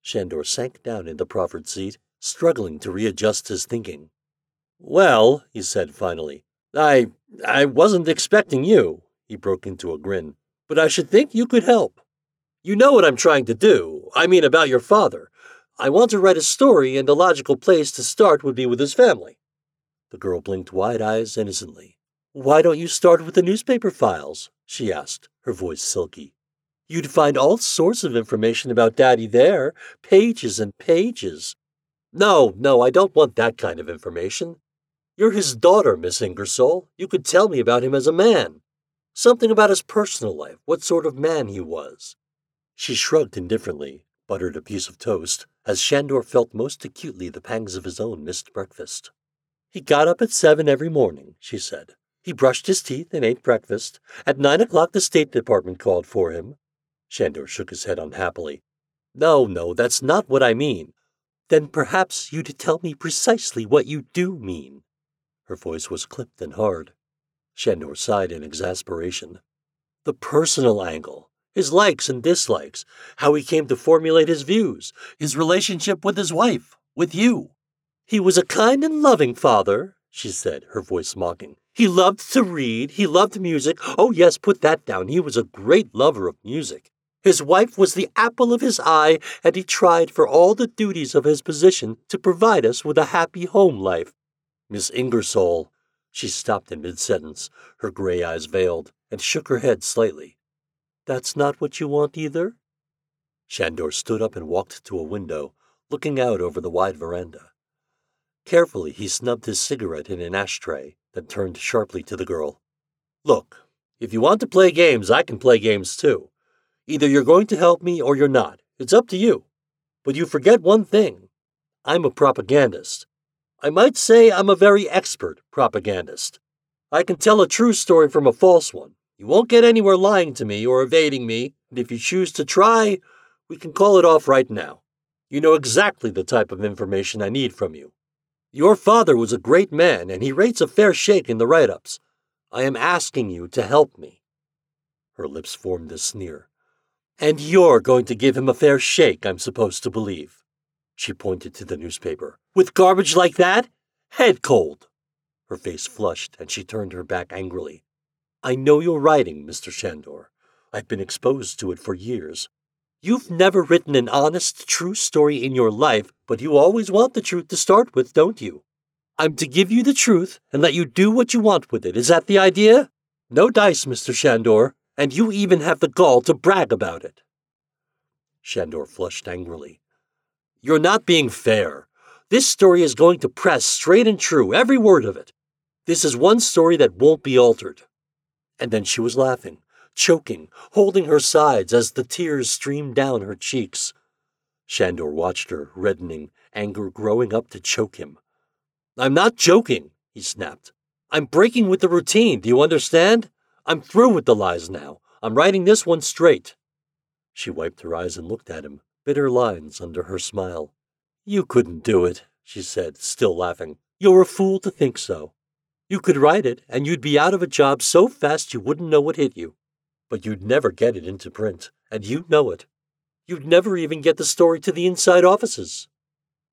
Shandor sank down in the proffered seat, struggling to readjust his thinking. Well, he said finally, I I wasn't expecting you. He broke into a grin. But I should think you could help. You know what I'm trying to do. I mean, about your father. I want to write a story, and the logical place to start would be with his family. The girl blinked wide eyes innocently. Why don't you start with the newspaper files? she asked, her voice silky. You'd find all sorts of information about Daddy there, pages and pages. No, no, I don't want that kind of information. You're his daughter, Miss Ingersoll. You could tell me about him as a man. Something about his personal life, what sort of man he was. She shrugged indifferently, buttered a piece of toast, as Shandor felt most acutely the pangs of his own missed breakfast. He got up at seven every morning, she said. He brushed his teeth and ate breakfast. At nine o'clock, the State Department called for him. Shandor shook his head unhappily. No, no, that's not what I mean. Then perhaps you'd tell me precisely what you do mean. Her voice was clipped and hard. Shandor sighed in exasperation. The personal angle his likes and dislikes, how he came to formulate his views, his relationship with his wife, with you. He was a kind and loving father, she said, her voice mocking. He loved to read, he loved music. Oh, yes, put that down. He was a great lover of music. His wife was the apple of his eye, and he tried for all the duties of his position to provide us with a happy home life. Miss Ingersoll, she stopped in mid sentence, her gray eyes veiled, and shook her head slightly. That's not what you want either? Shandor stood up and walked to a window, looking out over the wide veranda. Carefully, he snubbed his cigarette in an ashtray, then turned sharply to the girl. Look, if you want to play games, I can play games too. Either you're going to help me or you're not. It's up to you. But you forget one thing. I'm a propagandist. I might say I'm a very expert propagandist. I can tell a true story from a false one, you won't get anywhere lying to me or evading me, and if you choose to try, we can call it off right now. You know exactly the type of information I need from you. Your father was a great man, and he rates a fair shake in the write ups. I am asking you to help me. Her lips formed a sneer. And you're going to give him a fair shake, I'm supposed to believe. She pointed to the newspaper. With garbage like that? Head cold. Her face flushed, and she turned her back angrily. I know your writing, Mr. Shandor. I've been exposed to it for years. You've never written an honest, true story in your life, but you always want the truth to start with, don't you? I'm to give you the truth and let you do what you want with it. Is that the idea? No dice, Mr. Shandor, and you even have the gall to brag about it. Shandor flushed angrily. You're not being fair. This story is going to press straight and true, every word of it. This is one story that won't be altered. And then she was laughing, choking, holding her sides as the tears streamed down her cheeks. Shandor watched her, reddening, anger growing up to choke him. I'm not joking, he snapped. I'm breaking with the routine, do you understand? I'm through with the lies now. I'm writing this one straight. She wiped her eyes and looked at him, bitter lines under her smile. You couldn't do it, she said, still laughing. You're a fool to think so. You could write it, and you'd be out of a job so fast you wouldn't know what hit you. But you'd never get it into print, and you know it. You'd never even get the story to the inside offices.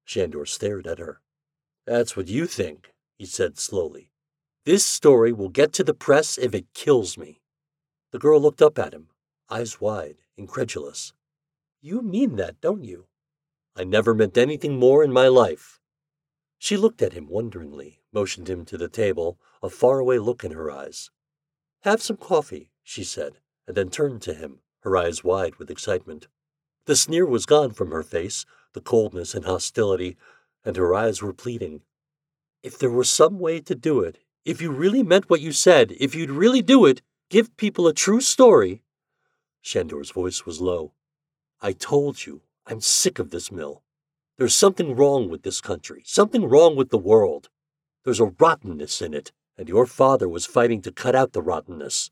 Shandor stared at her. That's what you think. he said slowly. This story will get to the press if it kills me. The girl looked up at him, eyes wide, incredulous. You mean that, don't you? I never meant anything more in my life. She looked at him wonderingly, motioned him to the table, a faraway look in her eyes. Have some coffee, she said, and then turned to him, her eyes wide with excitement. The sneer was gone from her face, the coldness and hostility, and her eyes were pleading. If there were some way to do it, if you really meant what you said, if you'd really do it, give people a true story. Shandor's voice was low. I told you, I'm sick of this mill. There's something wrong with this country, something wrong with the world. There's a rottenness in it, and your father was fighting to cut out the rottenness.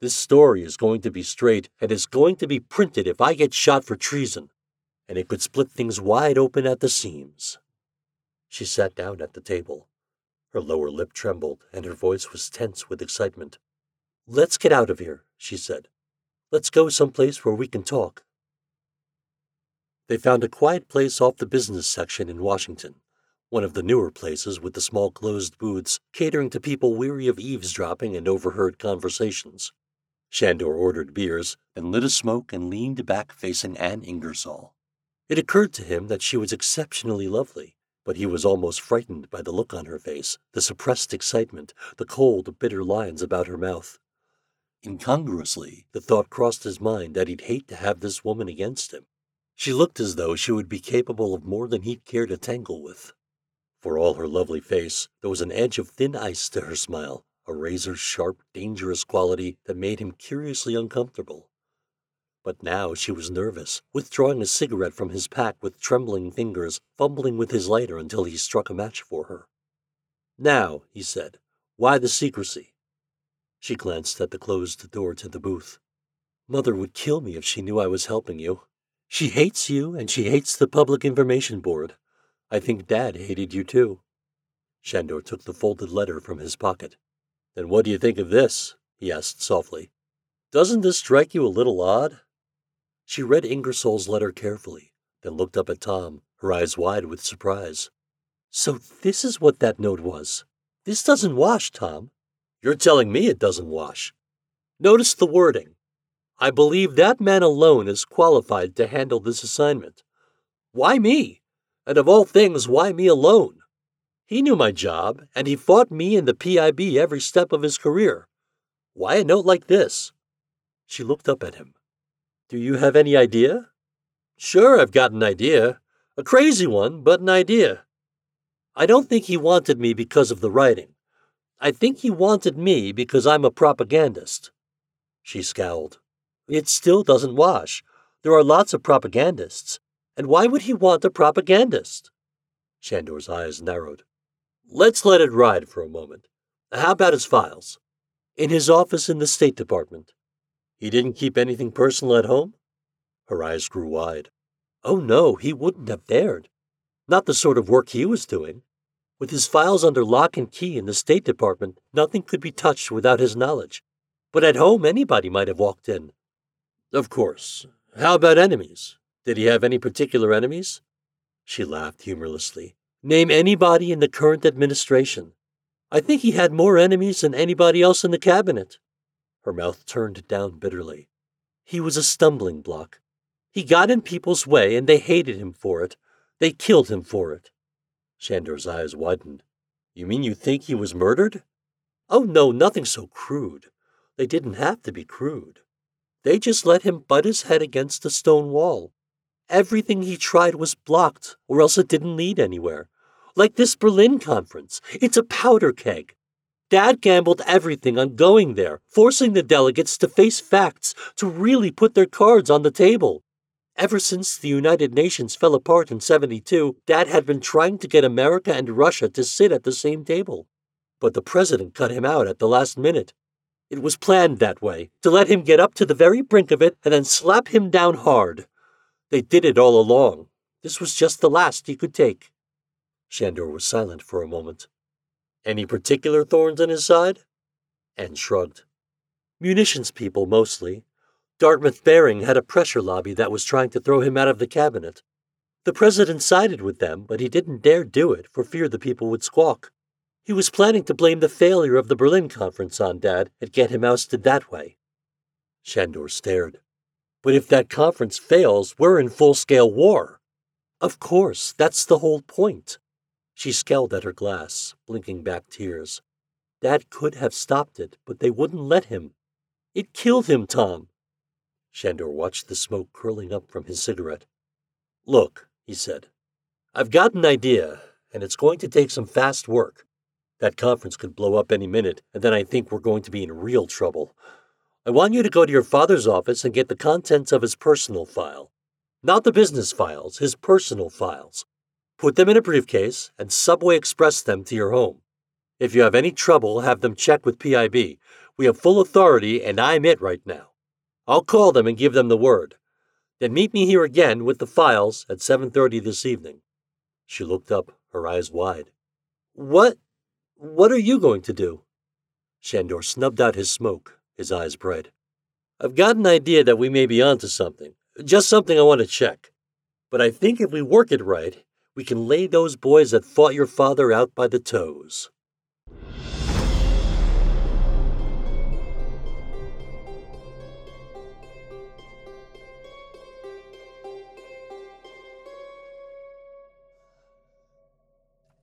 This story is going to be straight, and it's going to be printed if I get shot for treason, and it could split things wide open at the seams. She sat down at the table. Her lower lip trembled, and her voice was tense with excitement. Let's get out of here, she said. Let's go someplace where we can talk. They found a quiet place off the business section in Washington, one of the newer places with the small closed booths catering to people weary of eavesdropping and overheard conversations. Shandor ordered beers, then lit a smoke and leaned back facing Anne Ingersoll. It occurred to him that she was exceptionally lovely, but he was almost frightened by the look on her face, the suppressed excitement, the cold, bitter lines about her mouth. Incongruously, the thought crossed his mind that he'd hate to have this woman against him. She looked as though she would be capable of more than he'd care to tangle with. For all her lovely face, there was an edge of thin ice to her smile, a razor sharp, dangerous quality that made him curiously uncomfortable. But now she was nervous, withdrawing a cigarette from his pack with trembling fingers, fumbling with his lighter until he struck a match for her. Now, he said, why the secrecy? She glanced at the closed door to the booth. Mother would kill me if she knew I was helping you. She hates you, and she hates the Public Information Board. I think Dad hated you too. Shandor took the folded letter from his pocket. Then what do you think of this? he asked softly. Doesn't this strike you a little odd? She read Ingersoll's letter carefully, then looked up at Tom, her eyes wide with surprise. So this is what that note was. This doesn't wash, Tom. You're telling me it doesn't wash. Notice the wording. I believe that man alone is qualified to handle this assignment. Why me? And of all things, why me alone? He knew my job, and he fought me and the PIB every step of his career. Why a note like this? She looked up at him. Do you have any idea? Sure, I've got an idea. A crazy one, but an idea. I don't think he wanted me because of the writing. I think he wanted me because I'm a propagandist. She scowled. It still doesn't wash. There are lots of propagandists. And why would he want a propagandist? Shandor's eyes narrowed. Let's let it ride for a moment. How about his files? In his office in the State Department. He didn't keep anything personal at home? Her eyes grew wide. Oh, no, he wouldn't have dared. Not the sort of work he was doing. With his files under lock and key in the State Department, nothing could be touched without his knowledge. But at home, anybody might have walked in. Of course. How about enemies? Did he have any particular enemies? She laughed humorlessly. Name anybody in the current administration. I think he had more enemies than anybody else in the cabinet. Her mouth turned down bitterly. He was a stumbling block. He got in people's way and they hated him for it. They killed him for it. Shandor's eyes widened. You mean you think he was murdered? Oh, no, nothing so crude. They didn't have to be crude. They just let him butt his head against a stone wall. Everything he tried was blocked, or else it didn't lead anywhere. Like this Berlin conference, it's a powder keg. Dad gambled everything on going there, forcing the delegates to face facts, to really put their cards on the table. Ever since the United Nations fell apart in 72, Dad had been trying to get America and Russia to sit at the same table. But the president cut him out at the last minute. It was planned that way, to let him get up to the very brink of it and then slap him down hard. They did it all along. This was just the last he could take. Shandor was silent for a moment. Any particular thorns in his side? Anne shrugged. Munitions people, mostly. Dartmouth Baring had a pressure lobby that was trying to throw him out of the cabinet. The president sided with them, but he didn't dare do it for fear the people would squawk. He was planning to blame the failure of the Berlin conference on Dad and get him ousted that way. Shandor stared. But if that conference fails, we're in full scale war. Of course, that's the whole point. She scowled at her glass, blinking back tears. Dad could have stopped it, but they wouldn't let him. It killed him, Tom. Shandor watched the smoke curling up from his cigarette. Look, he said, I've got an idea, and it's going to take some fast work. That conference could blow up any minute, and then I think we're going to be in real trouble. I want you to go to your father's office and get the contents of his personal file. Not the business files, his personal files. Put them in a briefcase and Subway Express them to your home. If you have any trouble, have them check with PIB. We have full authority, and I'm it right now. I'll call them and give them the word. Then meet me here again with the files at 7:30 this evening. She looked up, her eyes wide. What what are you going to do? Shandor snubbed out his smoke, his eyes bright. I've got an idea that we may be onto something, just something I want to check. But I think if we work it right, we can lay those boys that fought your father out by the toes.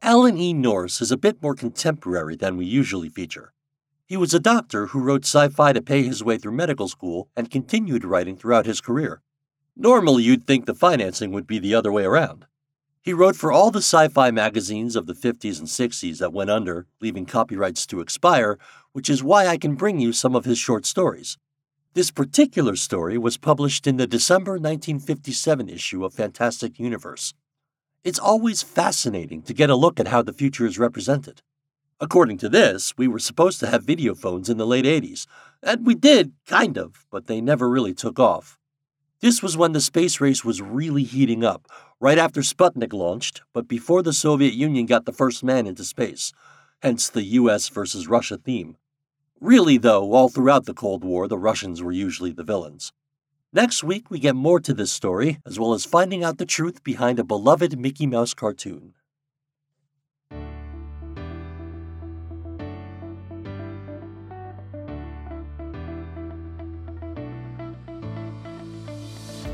Alan E. Nourse is a bit more contemporary than we usually feature. He was a doctor who wrote sci fi to pay his way through medical school and continued writing throughout his career. Normally, you'd think the financing would be the other way around. He wrote for all the sci fi magazines of the 50s and 60s that went under, leaving copyrights to expire, which is why I can bring you some of his short stories. This particular story was published in the December 1957 issue of Fantastic Universe. It's always fascinating to get a look at how the future is represented. According to this, we were supposed to have video phones in the late 80s, and we did, kind of, but they never really took off. This was when the space race was really heating up, right after Sputnik launched, but before the Soviet Union got the first man into space, hence the US versus Russia theme. Really, though, all throughout the Cold War, the Russians were usually the villains. Next week, we get more to this story, as well as finding out the truth behind a beloved Mickey Mouse cartoon.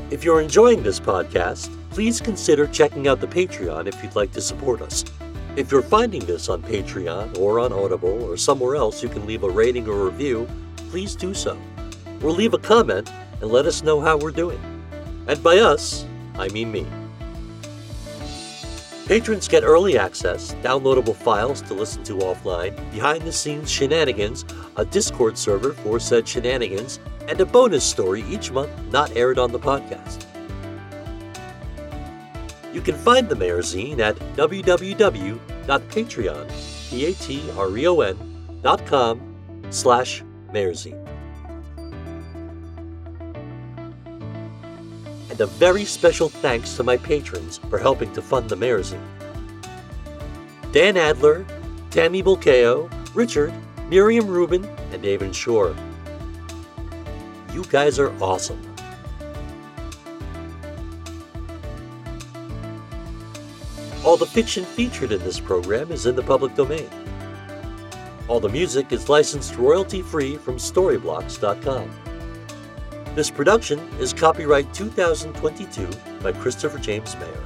If you're enjoying this podcast, please consider checking out the Patreon if you'd like to support us. If you're finding this on Patreon or on Audible or somewhere else you can leave a rating or review, please do so. Or leave a comment and let us know how we're doing. And by us, I mean me. Patrons get early access, downloadable files to listen to offline, behind the scenes shenanigans, a Discord server for said shenanigans, and a bonus story each month not aired on the podcast. You can find the Mayerzine at www.patreon.com slash mayerzine. and a very special thanks to my patrons for helping to fund the Mayor's Dan Adler, Tammy Bulkeo, Richard, Miriam Rubin, and David Shore. You guys are awesome. All the fiction featured in this program is in the public domain. All the music is licensed royalty free from Storyblocks.com. This production is copyright 2022 by Christopher James Mayer.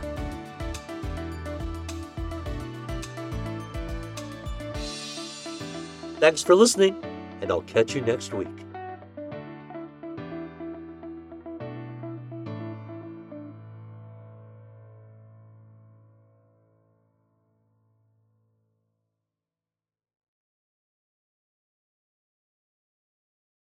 Thanks for listening, and I'll catch you next week.